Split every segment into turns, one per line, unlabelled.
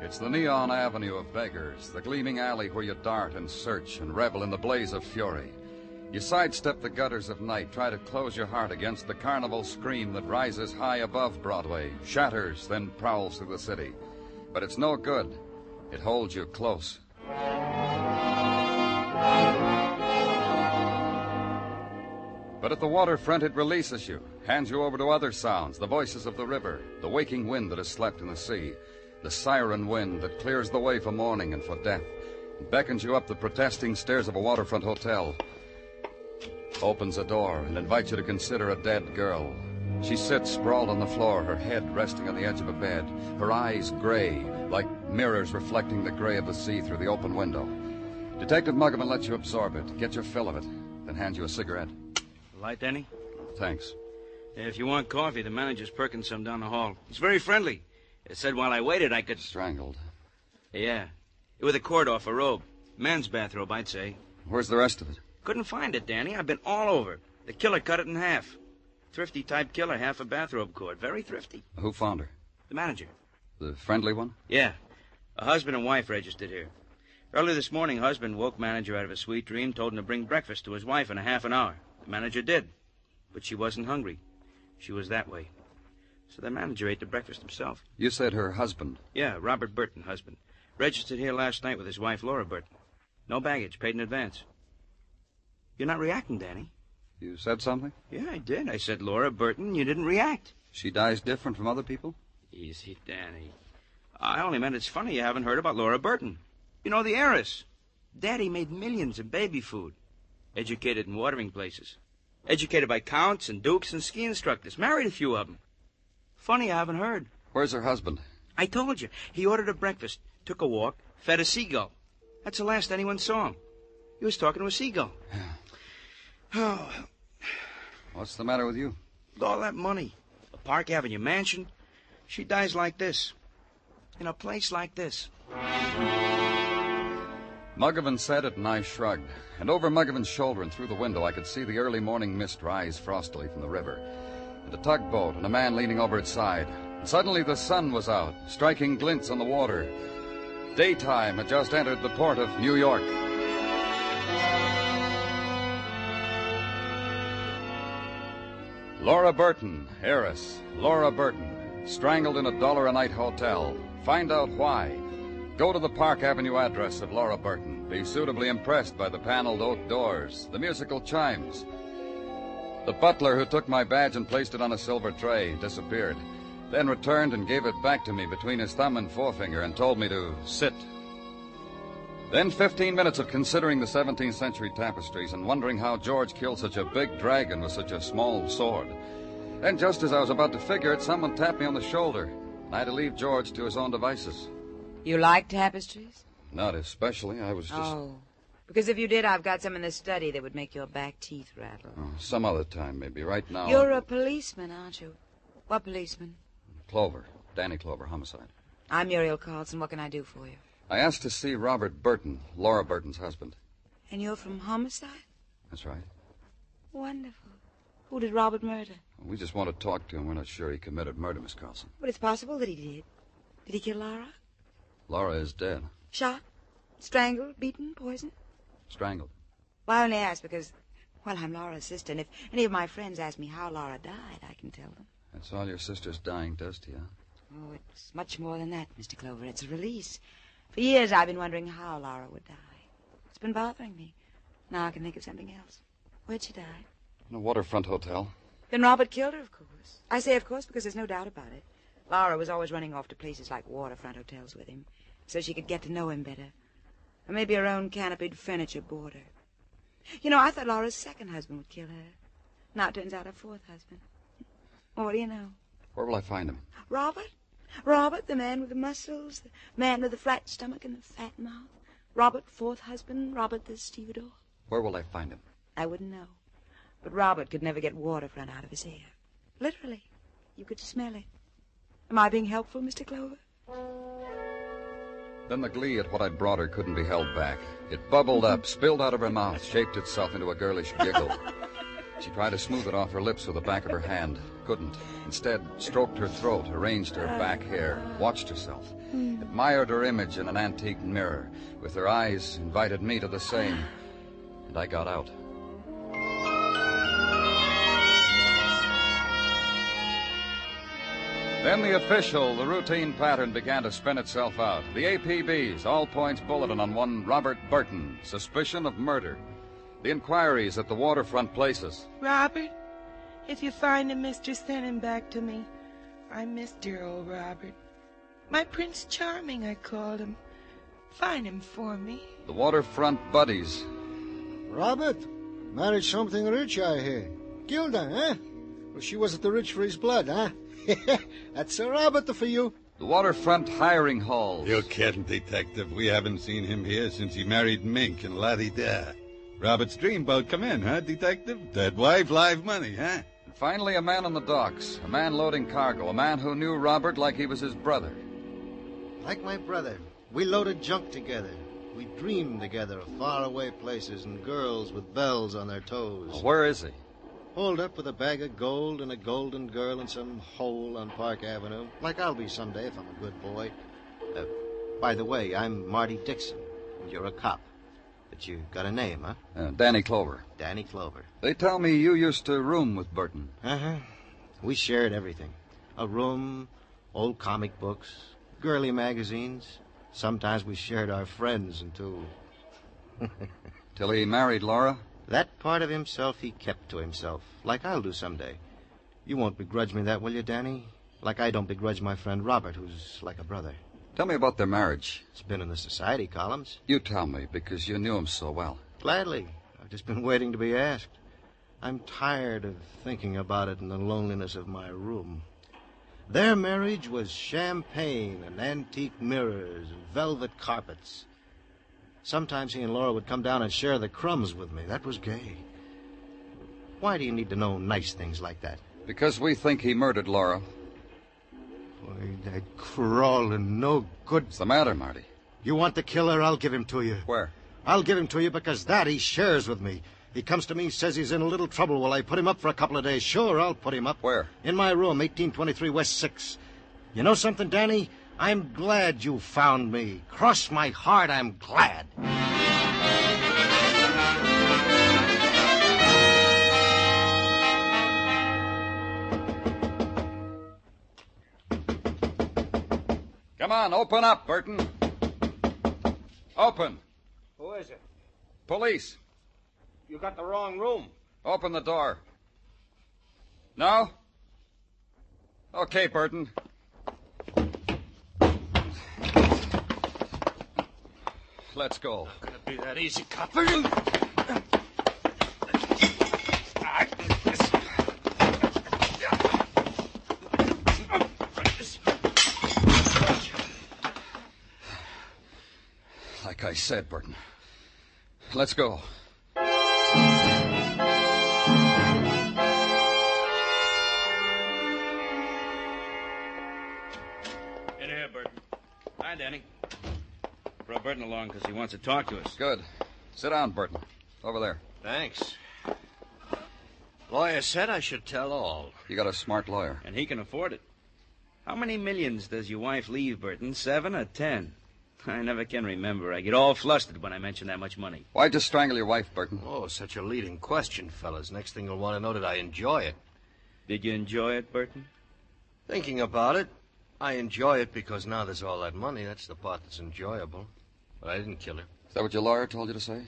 It's the neon avenue of beggars, the gleaming alley where you dart and search and revel in the blaze of fury. You sidestep the gutters of night, try to close your heart against the carnival scream that rises high above Broadway, shatters, then prowls through the city. But it's no good. It holds you close. But at the waterfront, it releases you, hands you over to other sounds the voices of the river, the waking wind that has slept in the sea, the siren wind that clears the way for morning and for death, and beckons you up the protesting stairs of a waterfront hotel, opens a door, and invites you to consider a dead girl. She sits sprawled on the floor, her head resting on the edge of a bed, her eyes gray, like mirrors reflecting the gray of the sea through the open window. Detective Muggavan lets you absorb it, get your fill of it, then hands you a cigarette.
Light, Danny?
Thanks.
If you want coffee, the manager's perking some down the hall. He's very friendly. It said while I waited, I could.
Strangled.
Yeah. With a cord off a robe. Men's bathrobe, I'd say.
Where's the rest of it?
Couldn't find it, Danny. I've been all over. The killer cut it in half. Thrifty type killer, half a bathrobe cord. Very thrifty.
Who found her?
The manager.
The friendly one?
Yeah. A husband and wife registered here. Early this morning, husband woke manager out of a sweet dream, told him to bring breakfast to his wife in a half an hour. The manager did. But she wasn't hungry. She was that way. So the manager ate the breakfast himself.
You said her husband.
Yeah, Robert Burton, husband. Registered here last night with his wife, Laura Burton. No baggage, paid in advance. You're not reacting, Danny.
You said something?
Yeah, I did. I said Laura Burton. You didn't react.
She dies different from other people?
Easy, Danny. I only meant it's funny you haven't heard about Laura Burton. You know, the heiress. Daddy made millions in baby food. Educated in watering places. Educated by counts and dukes and ski instructors. Married a few of them. Funny I haven't heard.
Where's her husband?
I told you. He ordered a breakfast, took a walk, fed a seagull. That's the last anyone saw him. He was talking to a seagull. Oh,
What's the matter with you?
with all that money. A Park Avenue mansion. She dies like this. In a place like this.
Muggavan said it, and I shrugged. And over Muggavan's shoulder and through the window, I could see the early morning mist rise frostily from the river. And a tugboat and a man leaning over its side. And suddenly the sun was out, striking glints on the water. Daytime had just entered the port of New York. Laura Burton, heiress. Laura Burton, strangled in a dollar a night hotel. Find out why. Go to the Park Avenue address of Laura Burton. Be suitably impressed by the paneled oak doors, the musical chimes. The butler who took my badge and placed it on a silver tray disappeared, then returned and gave it back to me between his thumb and forefinger and told me to sit. Then 15 minutes of considering the 17th century tapestries and wondering how George killed such a big dragon with such a small sword. Then, just as I was about to figure it, someone tapped me on the shoulder. and I had to leave George to his own devices.
You like tapestries?
Not especially. I was just.
Oh. Because if you did, I've got some in the study that would make your back teeth rattle.
Oh, some other time, maybe. Right now.
You're a policeman, aren't you? What policeman?
Clover. Danny Clover, homicide.
I'm Muriel Carlson. What can I do for you?
I asked to see Robert Burton, Laura Burton's husband.
And you're from homicide?
That's right.
Wonderful. Who did Robert murder?
We just want to talk to him. We're not sure he committed murder, Miss Carlson.
But it's possible that he did. Did he kill Laura?
Laura is dead.
Shot? Strangled? Beaten? Poisoned?
Strangled.
Well, I only ask because, well, I'm Laura's sister, and if any of my friends ask me how Laura died, I can tell them.
That's all your sister's dying does to you.
Oh, it's much more than that, Mr. Clover. It's a release. For years I've been wondering how Laura would die. It's been bothering me. Now I can think of something else. Where'd she die?
In a waterfront hotel.
Then Robert killed her, of course. I say of course because there's no doubt about it. Laura was always running off to places like waterfront hotels with him, so she could get to know him better. Or maybe her own canopied furniture boarder. You know, I thought Laura's second husband would kill her. Now it turns out her fourth husband. Well, what do you know?
Where will I find him?
Robert? Robert, the man with the muscles, the man with the flat stomach and the fat mouth. Robert, fourth husband, Robert the stevedore.
Where will I find him?
I wouldn't know. But Robert could never get waterfront out of his hair. Literally. You could smell it. Am I being helpful, Mr. Clover?
Then the glee at what I'd brought her couldn't be held back. It bubbled up, spilled out of her mouth, shaped itself into a girlish giggle. She tried to smooth it off her lips with the back of her hand. Couldn't. Instead, stroked her throat, arranged her back hair, watched herself, admired her image in an antique mirror. With her eyes, invited me to the same. And I got out. Then the official, the routine pattern began to spin itself out. The APB's all points bulletin on one Robert Burton, suspicion of murder. The inquiries at the waterfront places.
Robert, if you find him, mister, send him back to me. I miss dear old Robert. My Prince Charming, I called him. Find him for me.
The waterfront buddies.
Robert married something rich, I hear. Gilda, eh? Well, she wasn't the rich for his blood, huh? That's a Robert for you.
The waterfront hiring halls.
You're kidding, Detective. We haven't seen him here since he married Mink and Laddie Da. Robert's dreamboat come in, huh, Detective? Dead wife, live money, huh?
And finally, a man on the docks. A man loading cargo. A man who knew Robert like he was his brother.
Like my brother. We loaded junk together. We dreamed together of faraway places and girls with bells on their toes.
Well, where is he?
Holed up with a bag of gold and a golden girl in some hole on Park Avenue, like I'll be someday if I'm a good boy. Uh, by the way, I'm Marty Dixon, and you're a cop. But you got a name, huh?
Uh, Danny Clover.
Danny Clover.
They tell me you used to room with Burton.
Uh huh. We shared everything a room, old comic books, girly magazines. Sometimes we shared our friends, until
Till he married Laura?
That part of himself he kept to himself, like I'll do someday. You won't begrudge me that, will you, Danny? Like I don't begrudge my friend Robert, who's like a brother.
Tell me about their marriage.
It's been in the society columns.
You tell me, because you knew him so well.
Gladly. I've just been waiting to be asked. I'm tired of thinking about it in the loneliness of my room. Their marriage was champagne and antique mirrors and velvet carpets. Sometimes he and Laura would come down and share the crumbs with me. That was gay. Why do you need to know nice things like that?
Because we think he murdered Laura.
Why, that crawling, no good.
What's the matter, Marty?
You want the killer? I'll give him to you.
Where?
I'll give him to you because that he shares with me. He comes to me, says he's in a little trouble. Will I put him up for a couple of days? Sure, I'll put him up.
Where?
In my room, 1823 West 6. You know something, Danny? I'm glad you found me. Cross my heart, I'm glad.
Come on, open up, Burton. Open.
Who is it?
Police.
You got the wrong room.
Open the door. No? Okay, Burton. Let's go.
Gonna be that easy, cop.
Like I said, Burton. Let's go.
In here, Burton. Hi, Danny. Brought Burton along because he wants to talk to us.
Good. Sit down, Burton. Over there.
Thanks. Lawyer said I should tell all.
You got a smart lawyer.
And he can afford it. How many millions does your wife leave, Burton? Seven or ten? I never can remember. I get all flustered when I mention that much money.
Why'd you strangle your wife, Burton?
Oh, such a leading question, fellas. Next thing you'll want to know, did I enjoy it?
Did you enjoy it, Burton?
Thinking about it, I enjoy it because now there's all that money. That's the part that's enjoyable. But I didn't kill her.
Is that what your lawyer told you to say?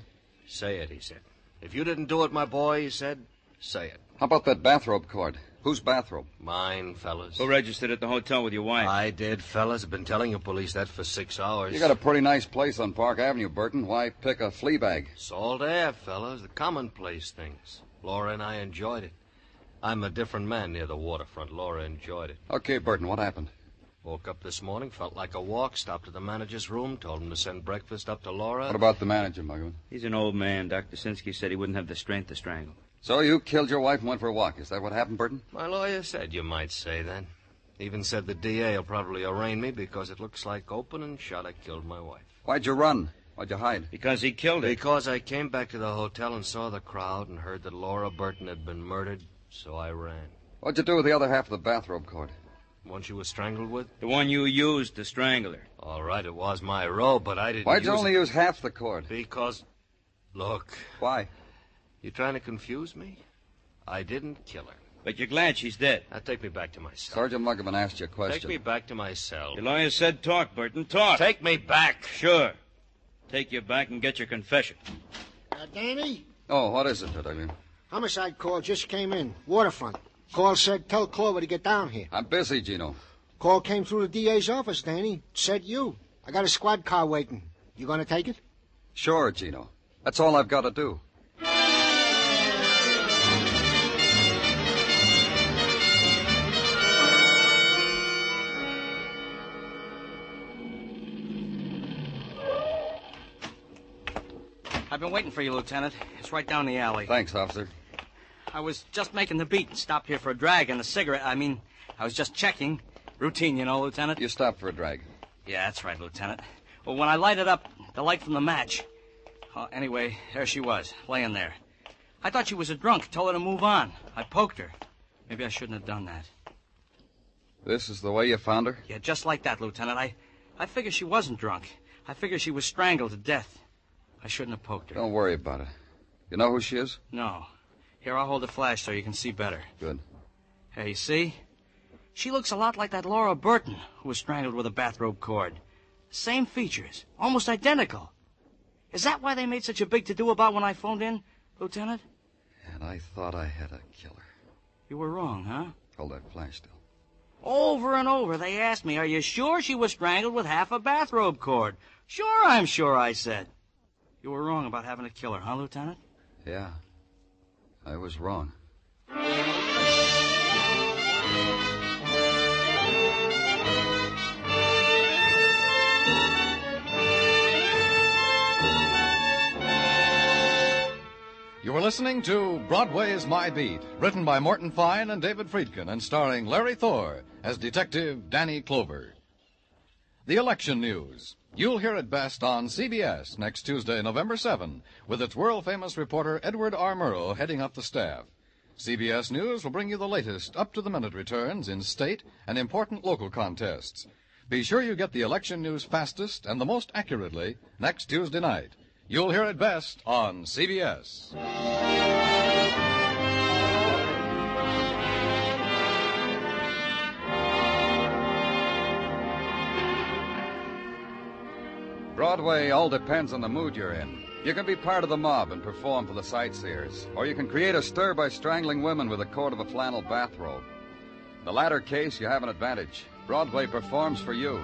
Say it, he said. If you didn't do it, my boy, he said, say it.
How about that bathrobe cord? Whose bathrobe?
Mine, fellas.
Who registered at the hotel with your wife?
I did, fellas. I've been telling the police that for six hours.
You got a pretty nice place on Park Avenue, Burton. Why pick a flea bag?
Salt air, fellas. The commonplace things. Laura and I enjoyed it. I'm a different man near the waterfront. Laura enjoyed it.
Okay, Burton, what happened?
Woke up this morning, felt like a walk, stopped at the manager's room, told him to send breakfast up to Laura.
What about the manager, Muggavan?
He's an old man. Dr. Sinsky said he wouldn't have the strength to strangle.
So you killed your wife and went for a walk. Is that what happened, Burton?
My lawyer said you might say that. Even said the DA will probably arraign me because it looks like open and shut I killed my wife.
Why'd you run? Why'd you hide?
Because he killed her.
Because I came back to the hotel and saw the crowd and heard that Laura Burton had been murdered, so I ran.
What'd you do with the other half of the bathrobe cord?
One she was strangled with?
The one you used to strangle her.
All right, it was my robe, but I didn't
Why'd you only
it
use half the cord?
Because, look,
Why?
you trying to confuse me? I didn't kill her.
But you're glad she's dead.
Now take me back to my cell.
Sergeant Muggavan asked you a question.
Take me back to my cell.
Your lawyer said talk, Burton. Talk.
Take me back.
Sure. Take you back and get your confession.
Uh, Danny,
Oh, what is it, Detective?
homicide call just came in. Waterfront. Call said tell Clover to get down here.
I'm busy, Gino.
Call came through the DA's office, Danny. Said you. I got a squad car waiting. You gonna take it?
Sure, Gino. That's all I've got to do.
I've been waiting for you, Lieutenant. It's right down the alley.
Thanks, officer.
I was just making the beat and stopped here for a drag and a cigarette. I mean, I was just checking. Routine, you know, Lieutenant.
You stopped for a drag.
Yeah, that's right, Lieutenant. Well, when I lighted up the light from the match. Oh, anyway, there she was, laying there. I thought she was a drunk, told her to move on. I poked her. Maybe I shouldn't have done that.
This is the way you found her?
Yeah, just like that, Lieutenant. I, I figured she wasn't drunk. I figured she was strangled to death. I shouldn't have poked her.
Don't worry about it. You know who she is?
No. Here, I'll hold the flash so you can see better.
Good.
Hey, you see? She looks a lot like that Laura Burton who was strangled with a bathrobe cord. Same features, almost identical. Is that why they made such a big to-do about when I phoned in, Lieutenant?
And I thought I had a killer.
You were wrong, huh?
Hold that flash still.
Over and over, they asked me, are you sure she was strangled with half a bathrobe cord? Sure, I'm sure, I said. You were wrong about having a killer, huh, Lieutenant?
Yeah. I was wrong.
You are listening to Broadway's My Beat, written by Morton Fine and David Friedkin, and starring Larry Thor as Detective Danny Clover. The election news. You'll hear it best on CBS next Tuesday, November 7, with its world famous reporter Edward R. Murrow heading up the staff. CBS News will bring you the latest up to the minute returns in state and important local contests. Be sure you get the election news fastest and the most accurately next Tuesday night. You'll hear it best on CBS.
Broadway all depends on the mood you're in. You can be part of the mob and perform for the sightseers, or you can create a stir by strangling women with the cord of a flannel bathrobe. In the latter case, you have an advantage. Broadway performs for you.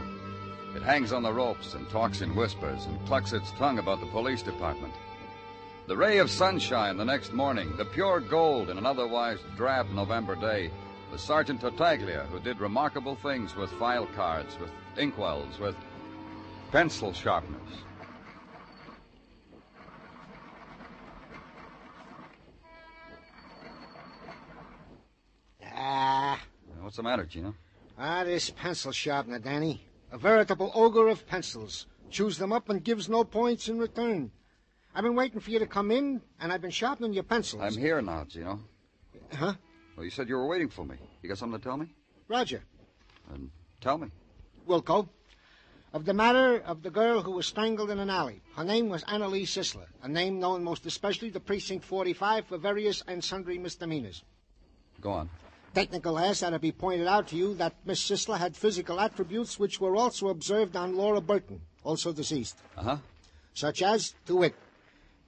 It hangs on the ropes and talks in whispers and clucks its tongue about the police department. The ray of sunshine the next morning, the pure gold in an otherwise drab November day, the Sergeant Tartaglia, who did remarkable things with file cards, with inkwells, with pencil sharpeners.
Ah,
What's the matter, Gino?
ah, this pencil sharpener, Danny. A veritable ogre of pencils. Chews them up and gives no points in return. I've been waiting for you to come in, and I've been sharpening your pencils.
I'm here now, Gino.
Huh?
Well, you said you were waiting for me. You got something to tell me?
Roger.
And tell me.
Wilco. Of the matter of the girl who was strangled in an alley. Her name was Annalise Sisler, a name known most especially to Precinct 45 for various and sundry misdemeanors.
Go on.
Technical asks that it be pointed out to you that Miss Sisler had physical attributes which were also observed on Laura Burton, also deceased.
Uh huh.
Such as, to wit,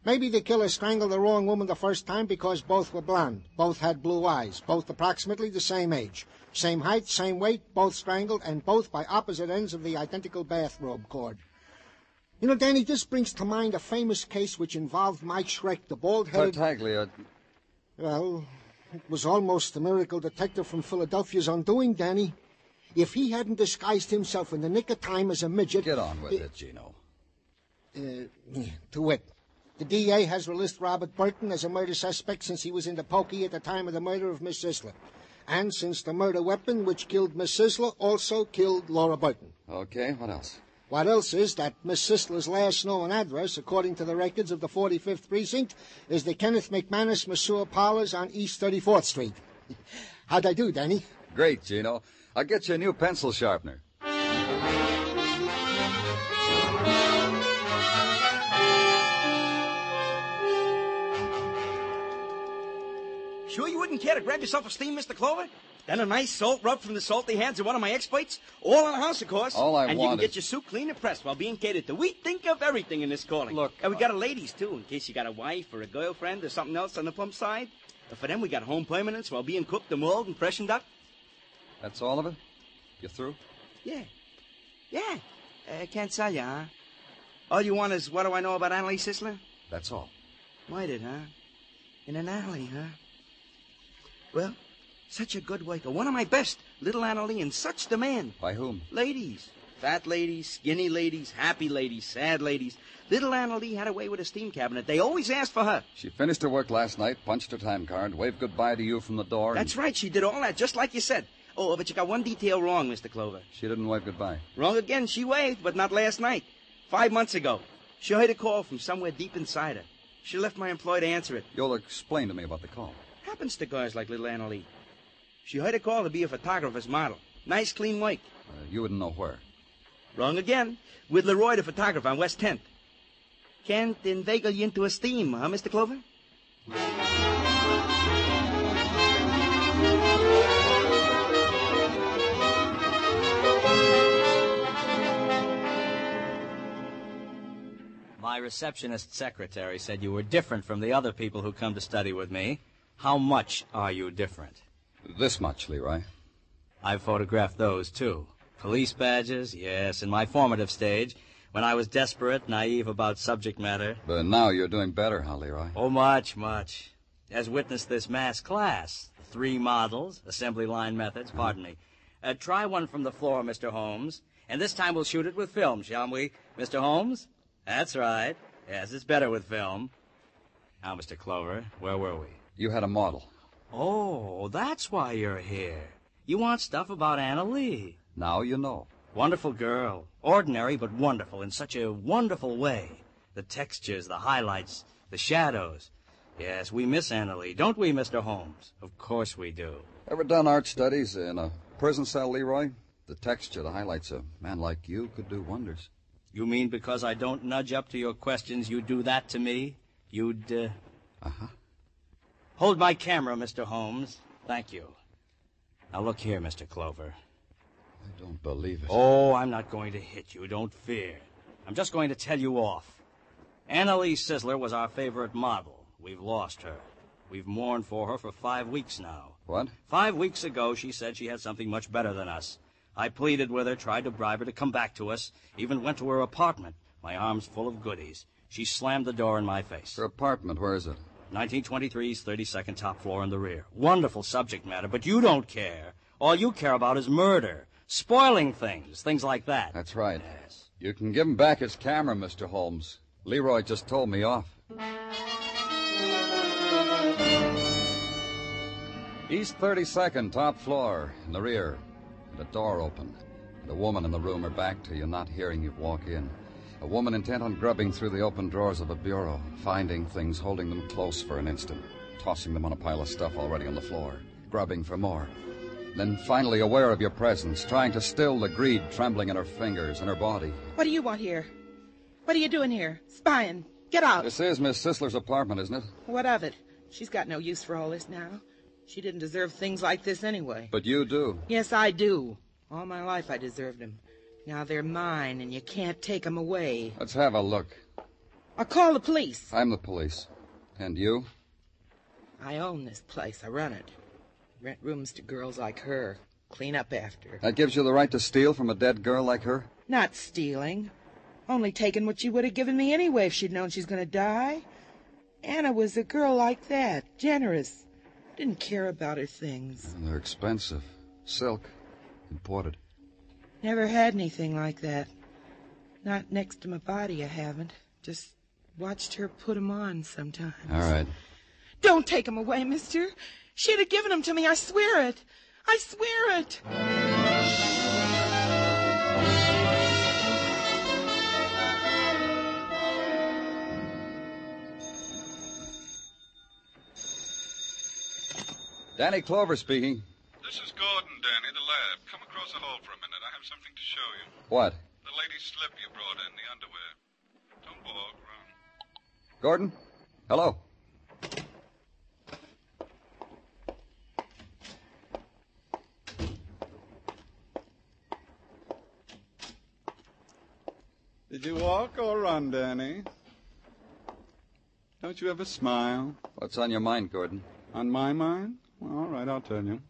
maybe the killer strangled the wrong woman the first time because both were blonde, both had blue eyes, both approximately the same age, same height, same weight, both strangled, and both by opposite ends of the identical bathrobe cord. You know, Danny, this brings to mind a famous case which involved Mike Schreck, the bald-headed...
Tartaglia,
Well, it was almost the miracle detective from Philadelphia's undoing, Danny. If he hadn't disguised himself in the nick of time as a midget...
get on with it, Gino.
Uh, to wit, the DA has released Robert Burton as a murder suspect since he was in the pokey at the time of the murder of Miss Sisler. And since the murder weapon which killed Miss Sisler also killed Laura Burton.
Okay, what else?
What else is that Miss Sisler's last known address, according to the records of the 45th Precinct, is the Kenneth McManus Masseur Parlors on East 34th Street. How'd I do, Danny?
Great, Gino. I'll get you a new pencil sharpener.
Wouldn't care to grab yourself a steam, Mr. Clover? Then a nice salt rub from the salty hands of one of my experts? All in the house, of course.
All I
and you can
is-
get your soup clean and pressed while being catered to. We think of everything in this calling.
Look,
And we uh, got a ladies, too, in case you got a wife or a girlfriend or something else on the plump side. But for them, we got home permanence while being cooked and mulled and freshened up.
That's all of it? You're through?
Yeah. Yeah. I can't tell you, huh? All you want is what do I know about Annalise Sisler?
That's all.
Mighted, huh? In an alley, huh? Well, such a good worker. One of my best. Little Annalie in such demand.
By whom?
Ladies. Fat ladies, skinny ladies, happy ladies, sad ladies. Little Annalie had a way with a steam cabinet. They always asked for her.
She finished her work last night, punched her time card, waved goodbye to you from the door. and
That's right. She did all that just like you said. Oh, but you got one detail wrong, Mr. Clover.
She didn't wave goodbye.
Wrong again. She waved, but not last night. Five months ago. She heard a call from somewhere deep inside her. She left my employer to answer it.
You'll explain to me about the call.
Happens to girls like little Annalie. She heard a call to be a photographer's model. Nice, clean work.
Uh, you wouldn't know where.
Wrong again. With Leroy, the photographer, on West 10th. Can't inveigle you into a steam, huh, Mr. Clover?
My receptionist secretary said you were different from the other people who come to study with me. How much are you different?
This much, Leroy.
I've photographed those, too. Police badges, yes, in my formative stage, when I was desperate, naive about subject matter.
But now you're doing better, huh, Leroy?
Oh, much, much. As witness this mass class. Three models, assembly line methods, pardon me. Uh, try one from the floor, Mr. Holmes. And this time we'll shoot it with film, shall we? Mr. Holmes? That's right. Yes, it's better with film. Now, Mr. Clover, where were we?
You had a model.
Oh, that's why you're here. You want stuff about Anna Lee.
Now you know.
Wonderful girl. Ordinary, but wonderful in such a wonderful way. The textures, the highlights, the shadows. Yes, we miss Anna Lee, don't we, Mr. Holmes? Of course we do.
Ever done art studies in a prison cell, Leroy? The texture, the highlights, a man like you could do wonders.
You mean because I don't nudge up to your questions, you do that to me? You'd, uh...
Uh-huh.
Hold my camera, Mr. Holmes. Thank you. Now look here, Mr. Clover.
I don't believe it.
Oh, I'm not going to hit you. Don't fear. I'm just going to tell you off. Annalise Sisler was our favorite model. We've lost her. We've mourned for her for five weeks now.
What?
Five weeks ago, she said she had something much better than us. I pleaded with her, tried to bribe her to come back to us, even went to her apartment, my arms full of goodies. She slammed the door in my face.
Her apartment, where is it?
1923's 32nd top floor in the rear. Wonderful subject matter, but you don't care. All you care about is murder, spoiling things, things like that.
That's right.
Yes.
You can give him back his camera, Mr. Holmes. Leroy just told me off. East 32nd, top floor, in the rear. The door open. And a woman in the room, her back to you, not hearing you walk in. A woman intent on grubbing through the open drawers of a bureau, finding things, holding them close for an instant, tossing them on a pile of stuff already on the floor, grubbing for more. Then finally aware of your presence, trying to still the greed trembling in her fingers and her body.
What do you want here? What are you doing here? Spying. Get out.
This is Miss Sisler's apartment, isn't it?
What of it? She's got no use for all this now. She didn't deserve things like this anyway.
But you do.
Yes, I do. All my life I deserved them. Now they're mine, and you can't take them away.
Let's have a look.
I'll call the police.
I'm the police. And you?
I own this place. I run it. Rent rooms to girls like her. Clean up after.
That gives you the right to steal from a dead girl like her?
Not stealing. Only taking what she would have given me anyway if she'd known she's going to die. Anna was a girl like that, generous. Didn't care about her things.
And They're expensive. Silk. Imported.
Never had anything like that. Not next to my body, I haven't. Just watched her put 'em on sometimes.
All right.
Don't take 'em away, mister. She'd have given 'em to me, I swear it. I swear it.
Danny Clover speaking.
This is Gordon, Danny, the lab. Come across the hall for a minute. I have something to show you.
What?
The lady's slip you brought in, the underwear. Don't walk, run.
Gordon? Hello.
Did you walk or run, Danny? Don't you ever smile?
What's on your mind, Gordon?
On my mind? Well, all right, I'll tell you.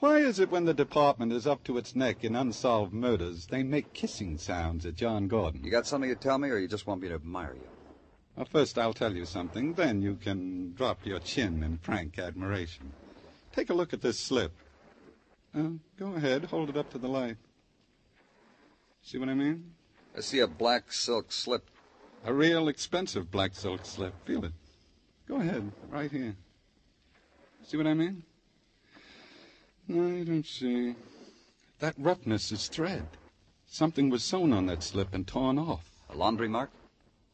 Why is it when the department is up to its neck in unsolved murders, they make kissing sounds at John Gordon?
You got something to tell me, or you just want me to admire you?
Well, first I'll tell you something, then you can drop your chin in frank admiration. Take a look at this slip. Uh, go ahead, hold it up to the light. See what I mean?
I see a black silk slip.
A real expensive black silk slip. Feel it. Go ahead, right here. See what I mean? I don't see. That roughness is thread. Something was sewn on that slip and torn off.
A laundry mark?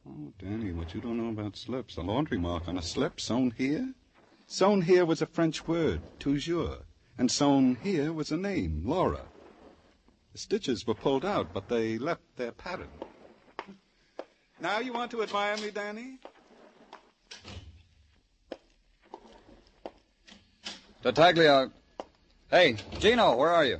Oh, Danny, what you don't know about slips. A laundry mark on a slip sewn here? Sewn here was a French word, toujours. And sewn here was a name, Laura. The stitches were pulled out, but they left their pattern. Now you want to admire me, Danny?
Tartaglia. Hey, Gino, where are you?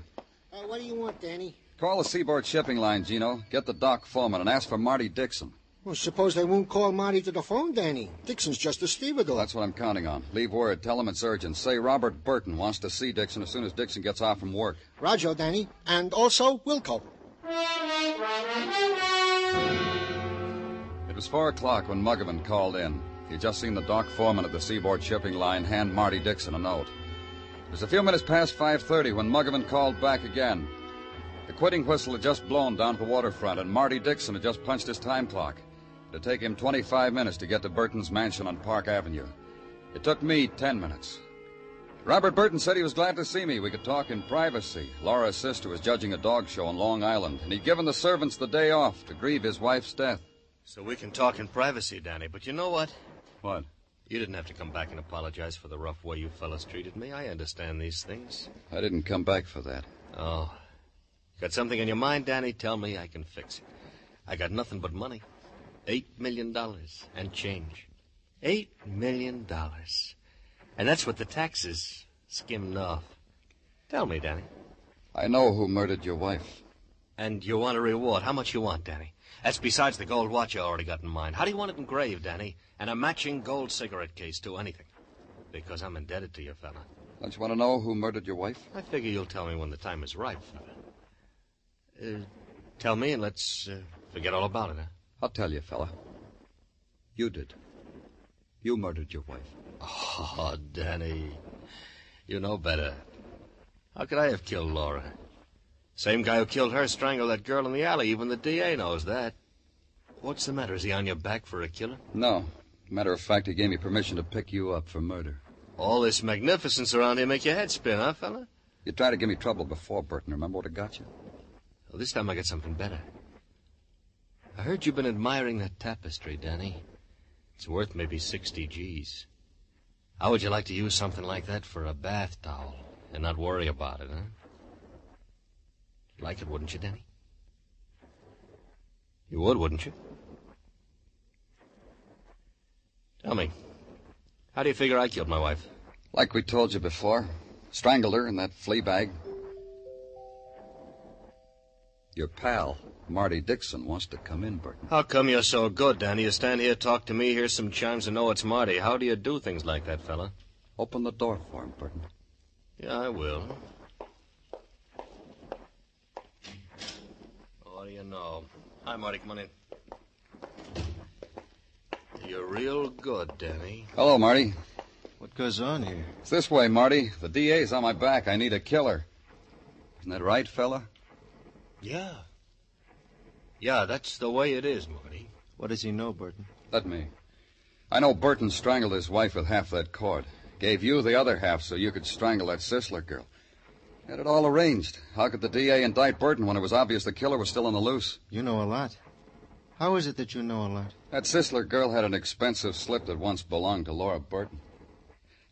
Uh, what do you want, Danny?
Call the Seaboard Shipping Line, Gino. Get the dock foreman and ask for Marty Dixon.
Well, suppose they won't call Marty to the phone, Danny. Dixon's just a stevedore.
That's what I'm counting on. Leave word. Tell him it's urgent. Say Robert Burton wants to see Dixon as soon as Dixon gets off from work.
Roger, Danny. And also Wilco.
It was four o'clock when Muggavan called in. He'd just seen the dock foreman of the Seaboard Shipping Line hand Marty Dixon a note. It was a few minutes past 5.30 when Muggavan called back again. The quitting whistle had just blown down at the waterfront, and Marty Dixon had just punched his time clock. It'd take him 25 minutes to get to Burton's mansion on Park Avenue. It took me 10 minutes. Robert Burton said he was glad to see me. We could talk in privacy. Laura's sister was judging a dog show on Long Island, and he'd given the servants the day off to grieve his wife's death.
So we can talk in privacy, Danny. But you know what?
What?
You didn't have to come back and apologize for the rough way you fellas treated me. I understand these things.
I didn't come back for that.
Oh. Got something in your mind, Danny? Tell me I can fix it. I got nothing but money. Eight million dollars and change. Eight million dollars. And that's what the taxes skimmed off. Tell me, Danny.
I know who murdered your wife.
And you want a reward. How much you want, Danny? That's besides the gold watch I already got in mind. How do you want it engraved, Danny? And a matching gold cigarette case, too. Anything. Because I'm indebted to you, fella.
Don't you want to know who murdered your wife?
I figure you'll tell me when the time is right, fella. Uh, tell me and let's uh, forget all about it, huh?
I'll tell you, fella. You did. You murdered your wife.
Oh, Danny. You know better. How could I have killed Laura? Same guy who killed her strangled that girl in the alley. Even the DA knows that. What's the matter? Is he on your back for a killer?
No. Matter of fact, he gave me permission to pick you up for murder.
All this magnificence around here make your head spin, huh, fella?
You tried to give me trouble before, Burton. Remember what I got you?
Well, this time I got something better. I heard you've been admiring that tapestry, Danny. It's worth maybe 60 G's. How would you like to use something like that for a bath towel? and not worry about it, huh? Like it, wouldn't you, Danny? You would, wouldn't you? Tell me, how do you figure I killed my wife?
Like we told you before, strangled her in that flea bag. Your pal, Marty Dixon, wants to come in, Burton.
How come you're so good, Danny? You stand here, talk to me, hear some chimes, and know it's Marty. How do you do things like that, fella?
Open the door for him, Burton.
Yeah, I will. What do you know? Hi, Marty. Come on in. You're real good, Danny.
Hello, Marty.
What goes on here?
It's this way, Marty. The DA's on my back. I need a killer. Isn't that right, fella?
Yeah. Yeah, that's the way it is, Marty.
What does he know, Burton?
Let me. I know Burton strangled his wife with half that cord. Gave you the other half so you could strangle that Sisler girl. Had it all arranged. How could the DA indict Burton when it was obvious the killer was still on the loose?
You know a lot. How is it that you know a lot?
That Sisler girl had an expensive slip that once belonged to Laura Burton.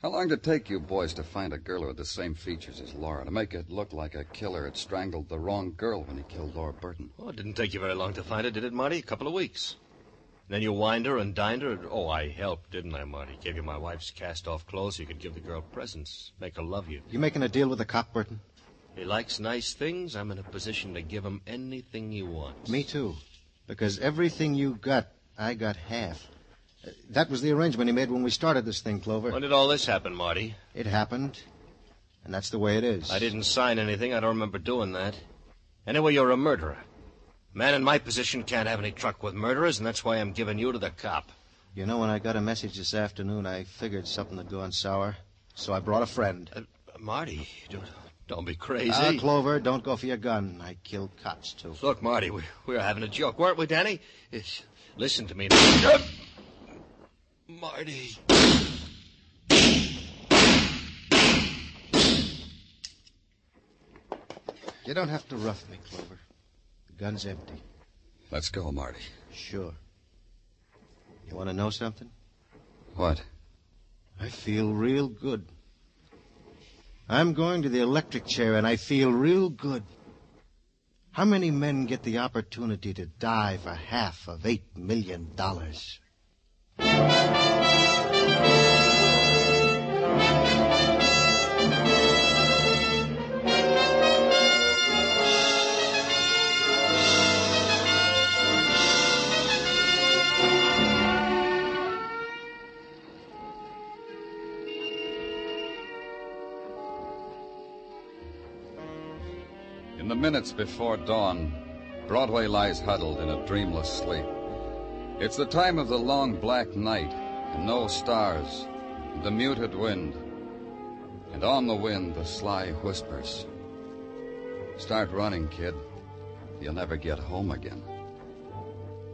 How long did it take you boys to find a girl with the same features as Laura, to make it look like a killer had strangled the wrong girl when he killed Laura Burton?
Oh, it didn't take you very long to find it, did it, Marty? A couple of weeks. Then you wined her and dined her. Oh, I helped, didn't I, Marty? Gave you my wife's cast-off clothes so you could give the girl presents, make her love you.
You making a deal with the cop, Burton?
He likes nice things. I'm in a position to give him anything he wants.
Me too. Because everything you got, I got half. Uh, that was the arrangement he made when we started this thing, Clover.
When did all this happen, Marty?
It happened, and that's the way it is.
I didn't sign anything. I don't remember doing that. Anyway, you're a murderer. Man in my position can't have any truck with murderers, and that's why I'm giving you to the cop.
You know, when I got a message this afternoon, I figured something had gone sour. So I brought a friend.
Uh, Marty, don't, don't be crazy.
Ah, Clover, don't go for your gun. I killed cops, too.
Look, Marty, we, we were having a joke, weren't we, Danny? It's, listen to me. Marty.
You don't have to rough me, Clover. Gun's empty.
Let's go, Marty.
Sure. You want to know something?
What?
I feel real good. I'm going to the electric chair, and I feel real good. How many men get the opportunity to die for half of eight million dollars?
Minutes before dawn, Broadway lies huddled in a dreamless sleep. It's the time of the long black night, and no stars, and the muted wind. And on the wind, the sly whispers. Start running, kid. You'll never get home again.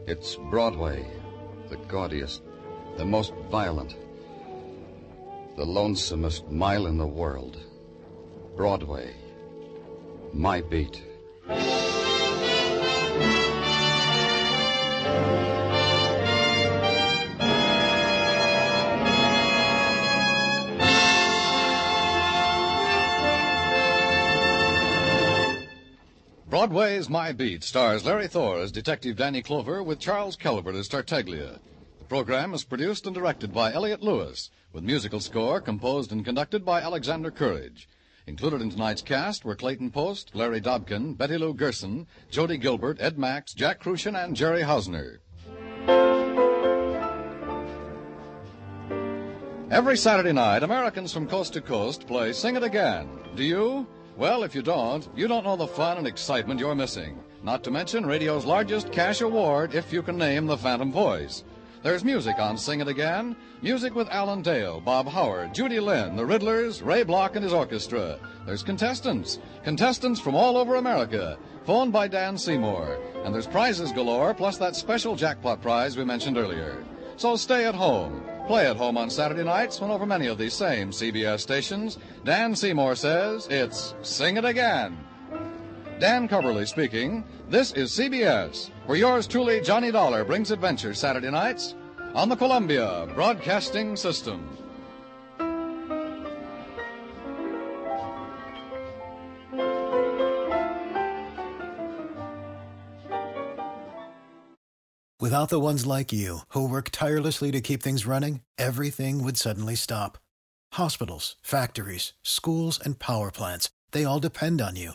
It's Broadway, the gaudiest, the most violent, the lonesomest mile in the world. Broadway, my beat.
Broadway's My Beat stars Larry Thor as Detective Danny Clover with Charles Calvert as Tartaglia. The program is produced and directed by Elliott Lewis, with musical score composed and conducted by Alexander Courage. Included in tonight's cast were Clayton Post, Larry Dobkin, Betty Lou Gerson, Jody Gilbert, Ed Max, Jack Kruschen, and Jerry Hausner. Every Saturday night, Americans from coast to coast play Sing It Again. Do you? Well, if you don't, you don't know the fun and excitement you're missing. Not to mention radio's largest cash award if you can name the Phantom Voice. There's music on Sing It Again. Music with Alan Dale, Bob Howard, Judy Lynn, the Riddlers, Ray Bloch and his orchestra. There's contestants. Contestants from all over America. Phoned by Dan Seymour. And there's prizes galore, plus that special jackpot prize we mentioned earlier. So stay at home. Play at home on Saturday nights when over many of these same CBS stations, Dan Seymour says it's Sing It Again. Dan Cubberly speaking. This is CBS, where yours truly, Johnny Dollar, brings adventure Saturday nights on the Columbia Broadcasting System.
Without the ones like you, who work tirelessly to keep things running, everything would suddenly stop. Hospitals, factories, schools, and power plants, they all depend on you.